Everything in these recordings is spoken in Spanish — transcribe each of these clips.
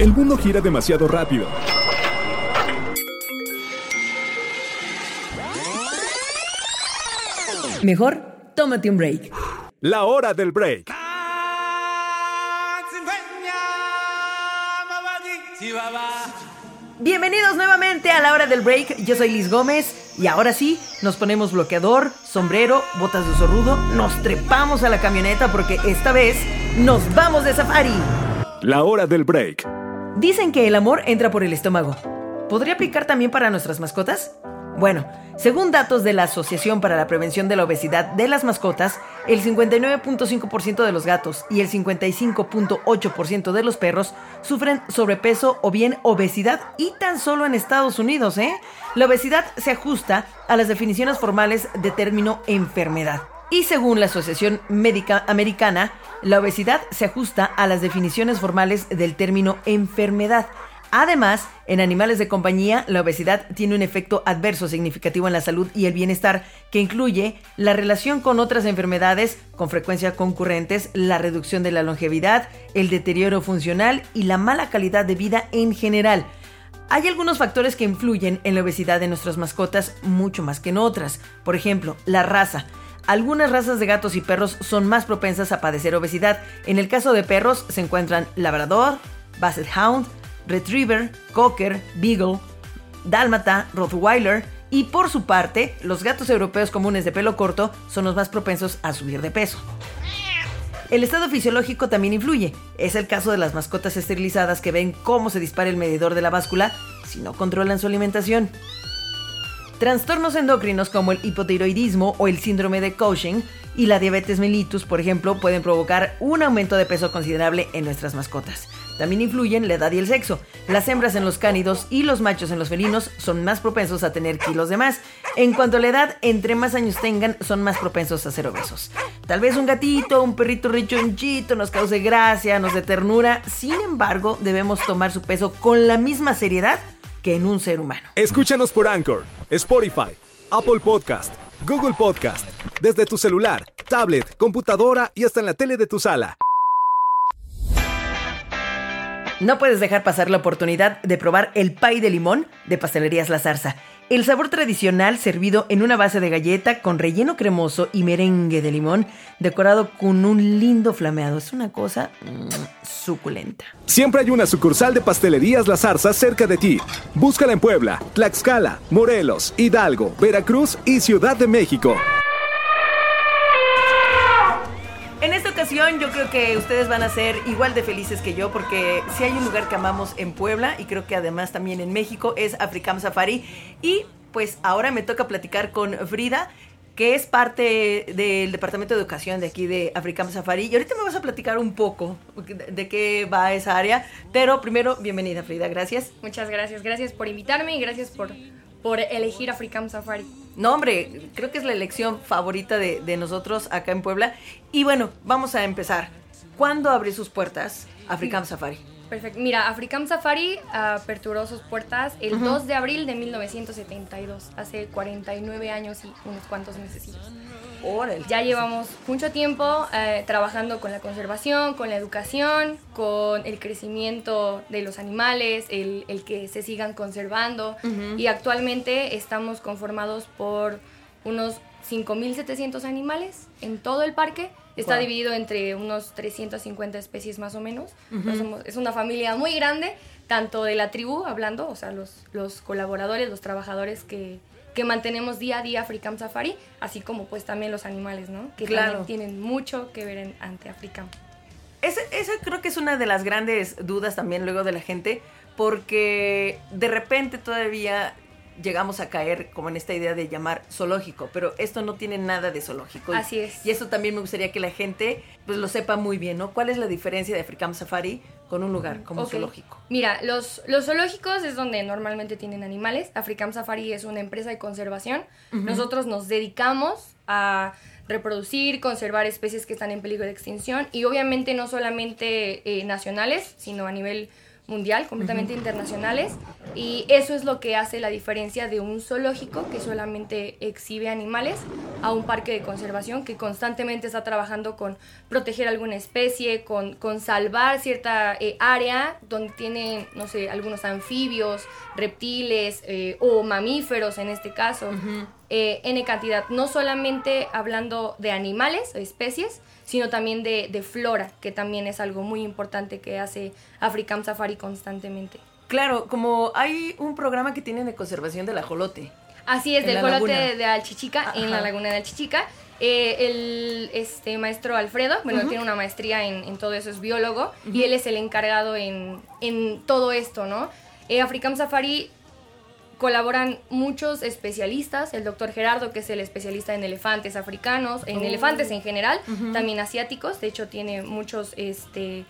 El mundo gira demasiado rápido. Mejor, tómate un break. La hora del break. Bienvenidos nuevamente a la hora del break. Yo soy Liz Gómez y ahora sí, nos ponemos bloqueador, sombrero, botas de zorrudo, nos trepamos a la camioneta porque esta vez nos vamos de safari. La hora del break. Dicen que el amor entra por el estómago. ¿Podría aplicar también para nuestras mascotas? Bueno, según datos de la Asociación para la Prevención de la Obesidad de las Mascotas, el 59.5% de los gatos y el 55.8% de los perros sufren sobrepeso o bien obesidad y tan solo en Estados Unidos, ¿eh? La obesidad se ajusta a las definiciones formales de término enfermedad. Y según la Asociación Médica Americana, la obesidad se ajusta a las definiciones formales del término enfermedad. Además, en animales de compañía, la obesidad tiene un efecto adverso significativo en la salud y el bienestar que incluye la relación con otras enfermedades con frecuencia concurrentes, la reducción de la longevidad, el deterioro funcional y la mala calidad de vida en general. Hay algunos factores que influyen en la obesidad de nuestras mascotas mucho más que en otras. Por ejemplo, la raza. Algunas razas de gatos y perros son más propensas a padecer obesidad. En el caso de perros se encuentran Labrador, Basset Hound, Retriever, Cocker, Beagle, Dálmata, Rottweiler y por su parte, los gatos europeos comunes de pelo corto son los más propensos a subir de peso. El estado fisiológico también influye. Es el caso de las mascotas esterilizadas que ven cómo se dispara el medidor de la báscula si no controlan su alimentación. Trastornos endocrinos como el hipotiroidismo o el síndrome de Cushing y la diabetes mellitus, por ejemplo, pueden provocar un aumento de peso considerable en nuestras mascotas. También influyen la edad y el sexo. Las hembras en los cánidos y los machos en los felinos son más propensos a tener kilos de más. En cuanto a la edad, entre más años tengan, son más propensos a ser obesos. Tal vez un gatito, un perrito rechonchito nos cause gracia, nos dé ternura. Sin embargo, debemos tomar su peso con la misma seriedad que en un ser humano. Escúchanos por Anchor, Spotify, Apple Podcast, Google Podcast, desde tu celular, tablet, computadora y hasta en la tele de tu sala. No puedes dejar pasar la oportunidad de probar el pay de limón de Pastelerías La Zarza. El sabor tradicional servido en una base de galleta con relleno cremoso y merengue de limón, decorado con un lindo flameado. Es una cosa mm, suculenta. Siempre hay una sucursal de Pastelerías La Zarza cerca de ti. Búscala en Puebla, Tlaxcala, Morelos, Hidalgo, Veracruz y Ciudad de México. Yo creo que ustedes van a ser igual de felices que yo porque si hay un lugar que amamos en Puebla y creo que además también en México es Africam Safari y pues ahora me toca platicar con Frida que es parte del Departamento de Educación de aquí de Africam Safari. Y ahorita me vas a platicar un poco de qué va esa área. Pero primero, bienvenida Frida, gracias. Muchas gracias, gracias por invitarme y gracias por, por elegir Africam Safari. No, hombre, creo que es la elección favorita de, de nosotros acá en Puebla. Y bueno, vamos a empezar. ¿Cuándo abre sus puertas Africam Safari? Perfecto. Mira, Africam Safari aperturó sus puertas el 2 de abril de 1972, hace 49 años y unos cuantos meses. Órale. Ya llevamos mucho tiempo eh, trabajando con la conservación, con la educación, con el crecimiento de los animales, el, el que se sigan conservando. Y actualmente estamos conformados por unos 5.700 animales en todo el parque. Está Wow. dividido entre unos 350 especies más o menos. Entonces, somos- es una familia muy grande, tanto de la tribu, hablando, o sea, los, los colaboradores, los trabajadores que, que mantenemos día a día Africam Safari, así como pues también los animales, ¿no? Que Claro. también tienen mucho que ver en, ante Africam. Esa creo que es una de las grandes dudas también luego de la gente, porque de repente todavía llegamos a caer como en esta idea de llamar zoológico, pero esto no tiene nada de zoológico. Así es. Y eso también me gustaría que la gente pues lo sepa muy bien, ¿no? ¿Cuál es la diferencia de Africam Safari con un lugar como zoológico? Mira, los, los zoológicos es donde normalmente tienen animales. Africam Safari es una empresa de conservación. Nosotros nos dedicamos a reproducir, conservar especies que están en peligro de extinción y obviamente no solamente eh, nacionales, sino a nivel mundial, completamente internacionales, y eso es lo que hace la diferencia de un zoológico que solamente exhibe animales a un parque de conservación que constantemente está trabajando con proteger alguna especie, con, con salvar cierta eh, área donde tiene, no sé, algunos anfibios, reptiles eh, o mamíferos en este caso, eh, N cantidad, no solamente hablando de animales o especies, sino también de, de, flora, que también es algo muy importante que hace Africam Safari constantemente. Claro, como hay un programa que tienen de conservación del ajolote. Así es, del ajolote de, Alchichica, en la laguna de Alchichica. Eh, el este, maestro Alfredo, bueno, tiene una maestría en, en, todo eso, es biólogo, y él es el encargado en, en todo esto, ¿no? Eh, Africam Safari colaboran muchos especialistas, el doctor Gerardo, que es el especialista en elefantes africanos, en oh. elefantes en general, también asiáticos, de hecho tiene muchos, este,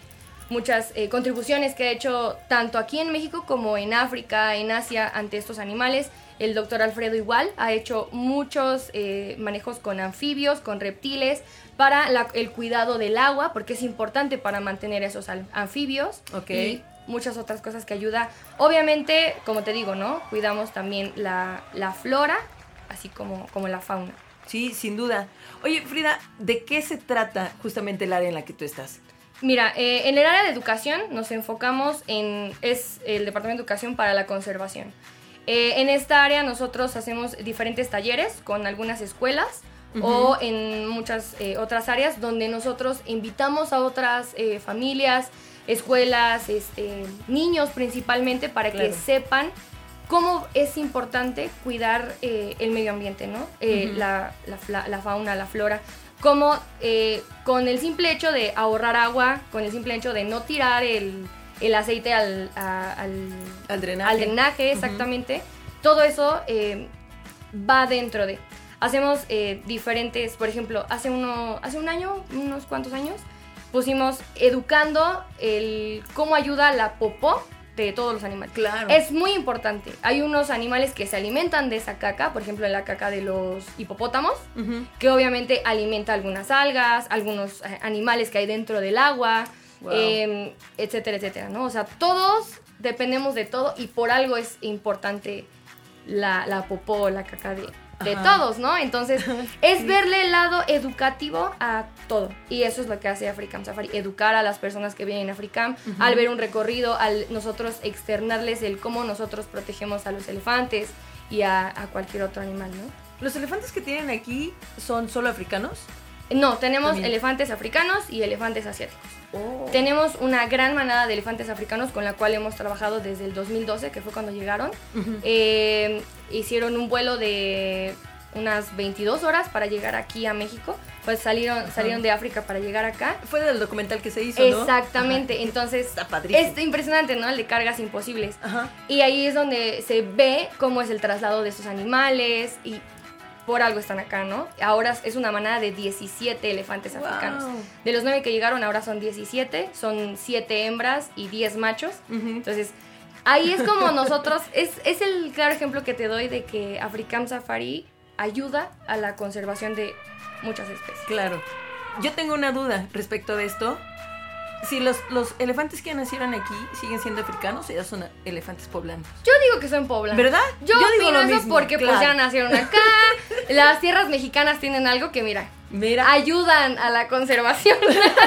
muchas eh, contribuciones que ha hecho tanto aquí en México como en África, en Asia, ante estos animales. El doctor Alfredo igual ha hecho muchos eh, manejos con anfibios, con reptiles, para el cuidado del agua, porque es importante para mantener esos anfibios. Okay muchas otras cosas que ayuda. Obviamente, como te digo, ¿no? Cuidamos también la, flora, así como, como la fauna. Sí, sin duda. Oye, Frida, ¿de qué se trata justamente el área en la que tú estás? Mira, eh, en el área de educación nos enfocamos en, es el Departamento de Educación para la Conservación. Eh, en esta área nosotros hacemos diferentes talleres con algunas escuelas o en muchas eh, otras áreas donde nosotros invitamos a otras familias, escuelas, este, niños principalmente, para que sepan cómo es importante cuidar eh, el medio ambiente, ¿no? Eh, la, fauna, la flora. Cómo eh, con el simple hecho de ahorrar agua, con el simple hecho de no tirar el, aceite al, al, drenaje. Al drenaje, exactamente. Todo eso va dentro de. Hacemos diferentes, por ejemplo, hace, uno, hace un año, unos cuantos años, pusimos educando el cómo ayuda la popó de todos los animales. Claro. Es muy importante. Hay unos animales que se alimentan de esa caca, por ejemplo, la caca de los hipopótamos, que obviamente alimenta algunas algas, algunos eh, animales que hay dentro del agua, em, etcétera, etcétera, ¿no? O sea, todos dependemos de todo y por algo es importante la, la popó, la caca de, de todos, ¿no? Entonces, es verle el lado educativo a todo. Y eso es lo que hace Africam Safari, educar a las personas que vienen a Africam, al ver un recorrido, al nosotros externarles el cómo nosotros protegemos a los elefantes y a, cualquier otro animal, ¿no? ¿Los elefantes que tienen aquí son solo africanos? No, tenemos elefantes africanos y elefantes asiáticos. Oh. Tenemos una gran manada de elefantes africanos con la cual hemos trabajado desde el 2012, que fue cuando llegaron. Eh, hicieron un vuelo de unas 22 horas para llegar aquí a México. Pues salieron, salieron de África para llegar acá. Fue del documental que se hizo, Exactamente. Entonces, Está es impresionante, ¿no? El de cargas imposibles. Y ahí es donde se ve cómo es el traslado de esos animales y por algo están acá, ¿no? Ahora es una manada de 17 elefantes africanos. De los 9 que llegaron, ahora son 17, son 7 hembras y 10 machos. Entonces, ahí es como nosotros, es, es el claro ejemplo que te doy de que Africam Safari ayuda a la conservación de muchas especies. Claro. Yo tengo una duda respecto de esto si los, los elefantes que nacieron aquí siguen siendo africanos o ya son elefantes poblanos. Yo digo que son poblanos. ¿Verdad? Yo, digo lo mismo, porque pues ya nacieron acá. Las tierras mexicanas tienen algo que mira, Mira. ayudan a la conservación.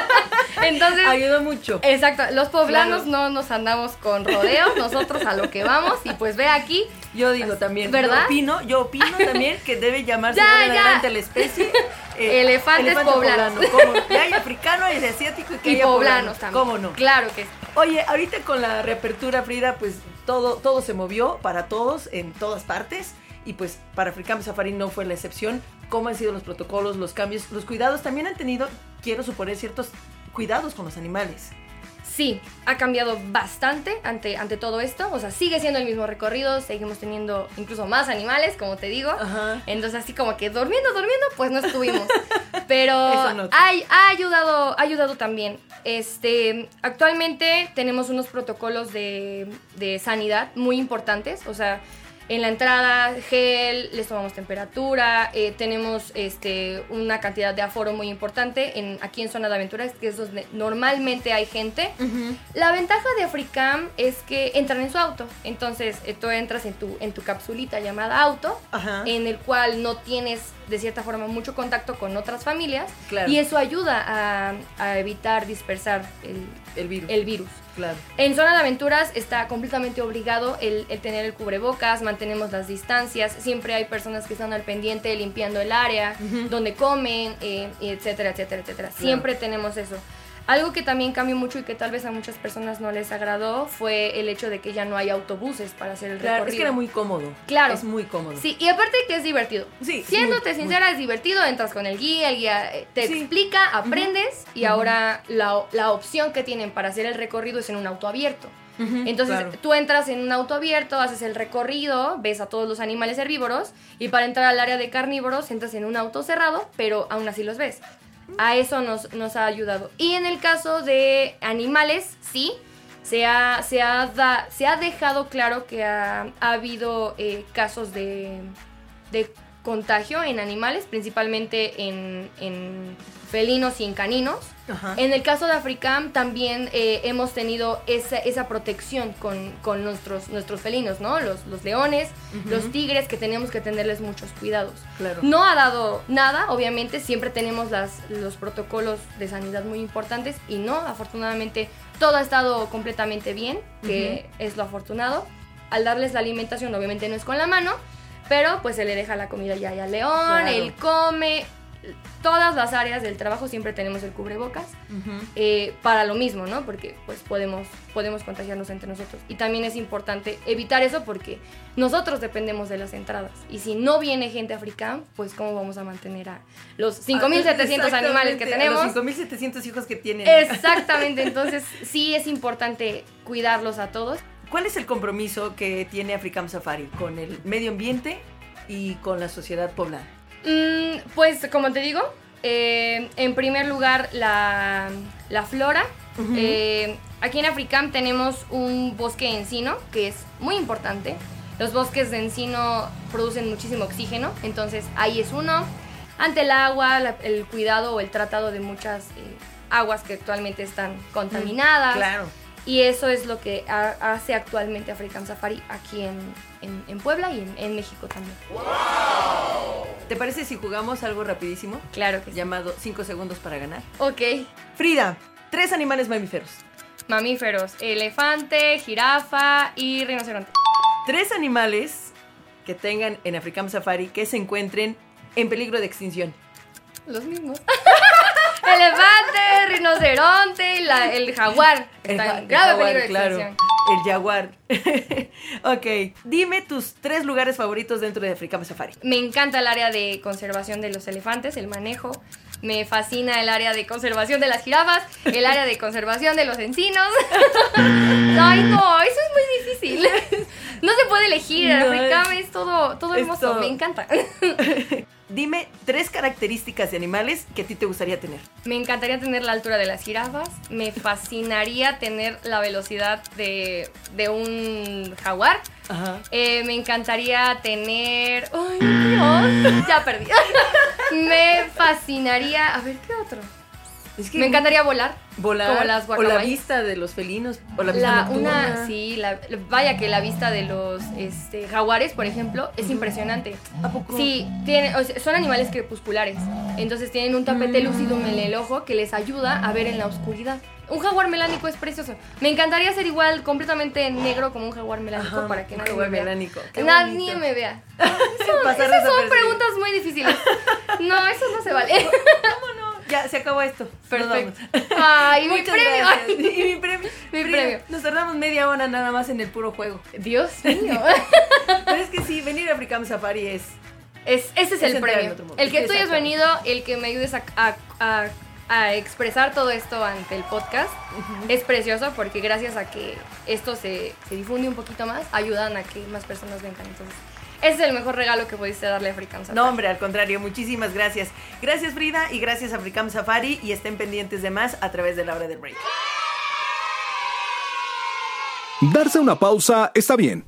Entonces. Ayuda mucho. Exacto. Los poblanos no nos andamos con rodeos, nosotros a lo que vamos. Y pues ve aquí. Yo digo también. ¿Verdad? Yo opino, yo opino también que debe llamarse adelante la especie. Eh, elefantes poblanos. Poblano, que hay africano, hay asiático y que y poblanos también. ¿Cómo no? Claro que sí. Oye, ahorita con la reapertura, Frida, pues todo, todo se movió para todos en todas partes y pues para Africam Safari no fue la excepción. ¿Cómo han sido los protocolos, los cambios, los cuidados? También han tenido, quiero suponer, ciertos cuidados con los animales. Sí, ha cambiado bastante ante, ante todo esto. O sea, sigue siendo el mismo recorrido, seguimos teniendo incluso más animales, como te digo. Entonces, así como que durmiendo, durmiendo, pues no estuvimos. Pero ha, ayudado, ha ayudado también. Este, actualmente tenemos unos protocolos de, de sanidad muy importantes. O sea, En la entrada, gel, les tomamos temperatura, eh, tenemos este, una cantidad de aforo muy importante en, aquí en Zona de Aventuras, que es donde normalmente hay gente. La ventaja de Africam es que entran en su auto. Entonces, eh, tú entras en tu, en tu capsulita llamada auto, en el cual no tienes de cierta forma mucho contacto con otras familias. Claro. Y eso ayuda a, a evitar dispersar el, El virus. el virus. Claro. En zona de aventuras está completamente obligado el, el tener el cubrebocas, mantenemos las distancias, siempre hay personas que están al pendiente limpiando el área, donde comen, eh, etcétera, etcétera, etcétera. Siempre tenemos eso. Algo que también cambió mucho y que tal vez a muchas personas no les agradó fue el hecho de que ya no hay autobuses para hacer el Claro, recorrido. es que era muy cómodo. Claro. Es muy cómodo. Sí, y aparte que es divertido. Sí, Siéndote muy, sincera, es divertido, entras con el guía, el guía eh, te Sí. explica, aprendes y ahora la, la opción que tienen para hacer el recorrido es en un auto abierto. Entonces claro. tú entras en un auto abierto, haces el recorrido, ves a todos los animales herbívoros y para entrar al área de carnívoros entras en un auto cerrado, pero aún así los ves. A eso nos, nos ha ayudado. Y en el caso de animales, sí, se ha, se ha, se ha dejado claro que ha, ha habido eh, casos de, de contagio en animales, principalmente en, en felinos y en caninos. Ajá. En el caso de Africam también eh, hemos tenido esa, esa protección con, con nuestros, nuestros felinos, ¿no? Los, los leones, los tigres, que tenemos que tenerles muchos cuidados. Claro. No ha dado nada, obviamente, siempre tenemos las, los protocolos de sanidad muy importantes y no, afortunadamente, todo ha estado completamente bien, que es lo afortunado. Al darles la alimentación, obviamente no es con la mano, pero pues se le deja la comida ya al león, Claro. él come. Todas las áreas del trabajo siempre tenemos el cubrebocas eh, para lo mismo, ¿no? Porque pues podemos, podemos contagiarnos entre nosotros. Y también es importante evitar eso porque nosotros dependemos de las entradas. Y si no viene gente africana, pues cómo vamos a mantener a los 5.700 animales que a tenemos. Los 5.700 hijos que tienen. Exactamente, entonces sí es importante cuidarlos a todos. ¿Cuál es el compromiso que tiene Africam Safari con el medio ambiente y con la sociedad poblana? Mm, pues como te digo, eh, en primer lugar la, la flora. Eh, aquí en Africam tenemos un bosque de encino que es muy importante. Los bosques de encino producen muchísimo oxígeno, entonces ahí es uno. Ante el agua, la- el cuidado o el tratado de muchas eh, aguas que actualmente están contaminadas. Claro. Y eso es lo que ha- hace actualmente African Safari aquí en, en- en Puebla y en, en México también. ¿Te parece si jugamos algo rapidísimo? Claro que sí. Llamado 5 segundos para ganar. Ok. Frida, tres animales mamíferos. Mamíferos, elefante, jirafa y rinoceronte. Tres animales que tengan en Africam Safari que se encuentren en peligro de extinción. Los mismos. elefante, rinoceronte y la- el jaguar. Está en el grave jaguar, peligro de claro. extinción. El jaguar. ok, dime tus tres lugares favoritos dentro de Africam Safari. Me encanta el área de conservación de los elefantes, el manejo. Me fascina el área de conservación de las jirafas, el área de conservación de los encinos. Ay, no, eso es muy difícil. No se puede elegir, el No, es todo, todo hermoso, todo. me encanta. Dime tres características de animales que a ti te gustaría tener. Me encantaría tener la altura de las jirafas. Me fascinaría tener la velocidad de, de un jaguar. Ajá. Eh, me encantaría tener. ¡Ay, Dios! Ya perdí. me fascinaría. A ver, ¿qué otro? Es que Me encantaría volar. volar como las o la vista de los felinos o la vista La, una, sí, la, vaya que la vista de los este, jaguares, por ejemplo, es impresionante. ¿A poco? Sí, tiene, o sea, son animales crepusculares. Entonces tienen un tapete Mm. lúcido en el ojo que les ayuda a ver en la oscuridad. Un jaguar melánico es precioso. Me encantaría ser igual, completamente negro como un jaguar melánico Ajá, para que nadie jaguar me vea. melánico. Nadie me vea. Esas son preguntas muy difíciles. No, eso no se vale. Ya, se acabó esto. Perfecto. Ay, mi premio. gracias. Y mi premio. Mi Frida, premio. Nos tardamos media hora nada más en el puro juego. Dios mío. Pero es que sí, venir a Africam Safari es. Es, ese es, Es el premio. El que tú hayas venido, el que me ayudes a, a- a- a expresar todo esto ante el podcast, es precioso porque gracias a que esto se, se difunde un poquito más, ayudan a que más personas vengan. Entonces, es el mejor regalo que pudiste darle a African Safari. No, hombre, al contrario, muchísimas gracias. Gracias, Frida, y gracias a Africam Safari. Y estén pendientes de más a través de la hora del break. Darse una pausa está bien,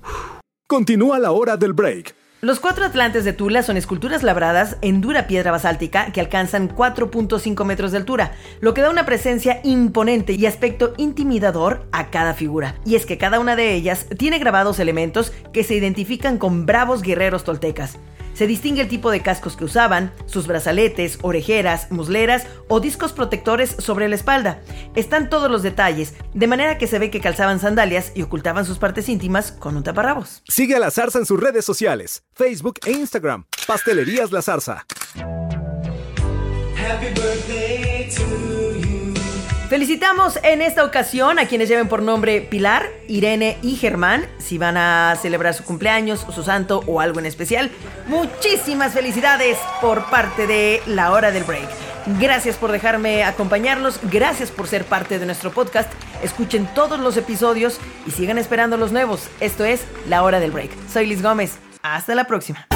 Continúa la hora del break. Los cuatro atlantes de Tula son esculturas labradas en dura piedra basáltica que alcanzan 4.5 metros de altura, lo que da una presencia imponente y aspecto intimidador a cada figura. Y es que cada una de ellas tiene grabados elementos que se identifican con bravos guerreros toltecas. Se distingue el tipo de cascos que usaban, sus brazaletes, orejeras, musleras o discos protectores sobre la espalda. Están todos los detalles, de manera que se ve que calzaban sandalias y ocultaban sus partes íntimas con un taparrabos. Sigue a la zarza en sus redes sociales, Facebook e Instagram. Pastelerías La Zarza. Felicitamos en esta ocasión a quienes lleven por nombre Pilar, Irene y Germán. Si van a celebrar su cumpleaños, su santo o algo en especial, muchísimas felicidades por parte de La Hora del Break. Gracias por dejarme acompañarlos, gracias por ser parte de nuestro podcast. Escuchen todos los episodios y sigan esperando los nuevos. Esto es La Hora del Break. Soy Liz Gómez. Hasta la próxima.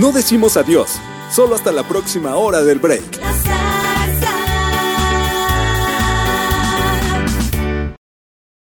No decimos adiós, solo hasta la próxima hora del break.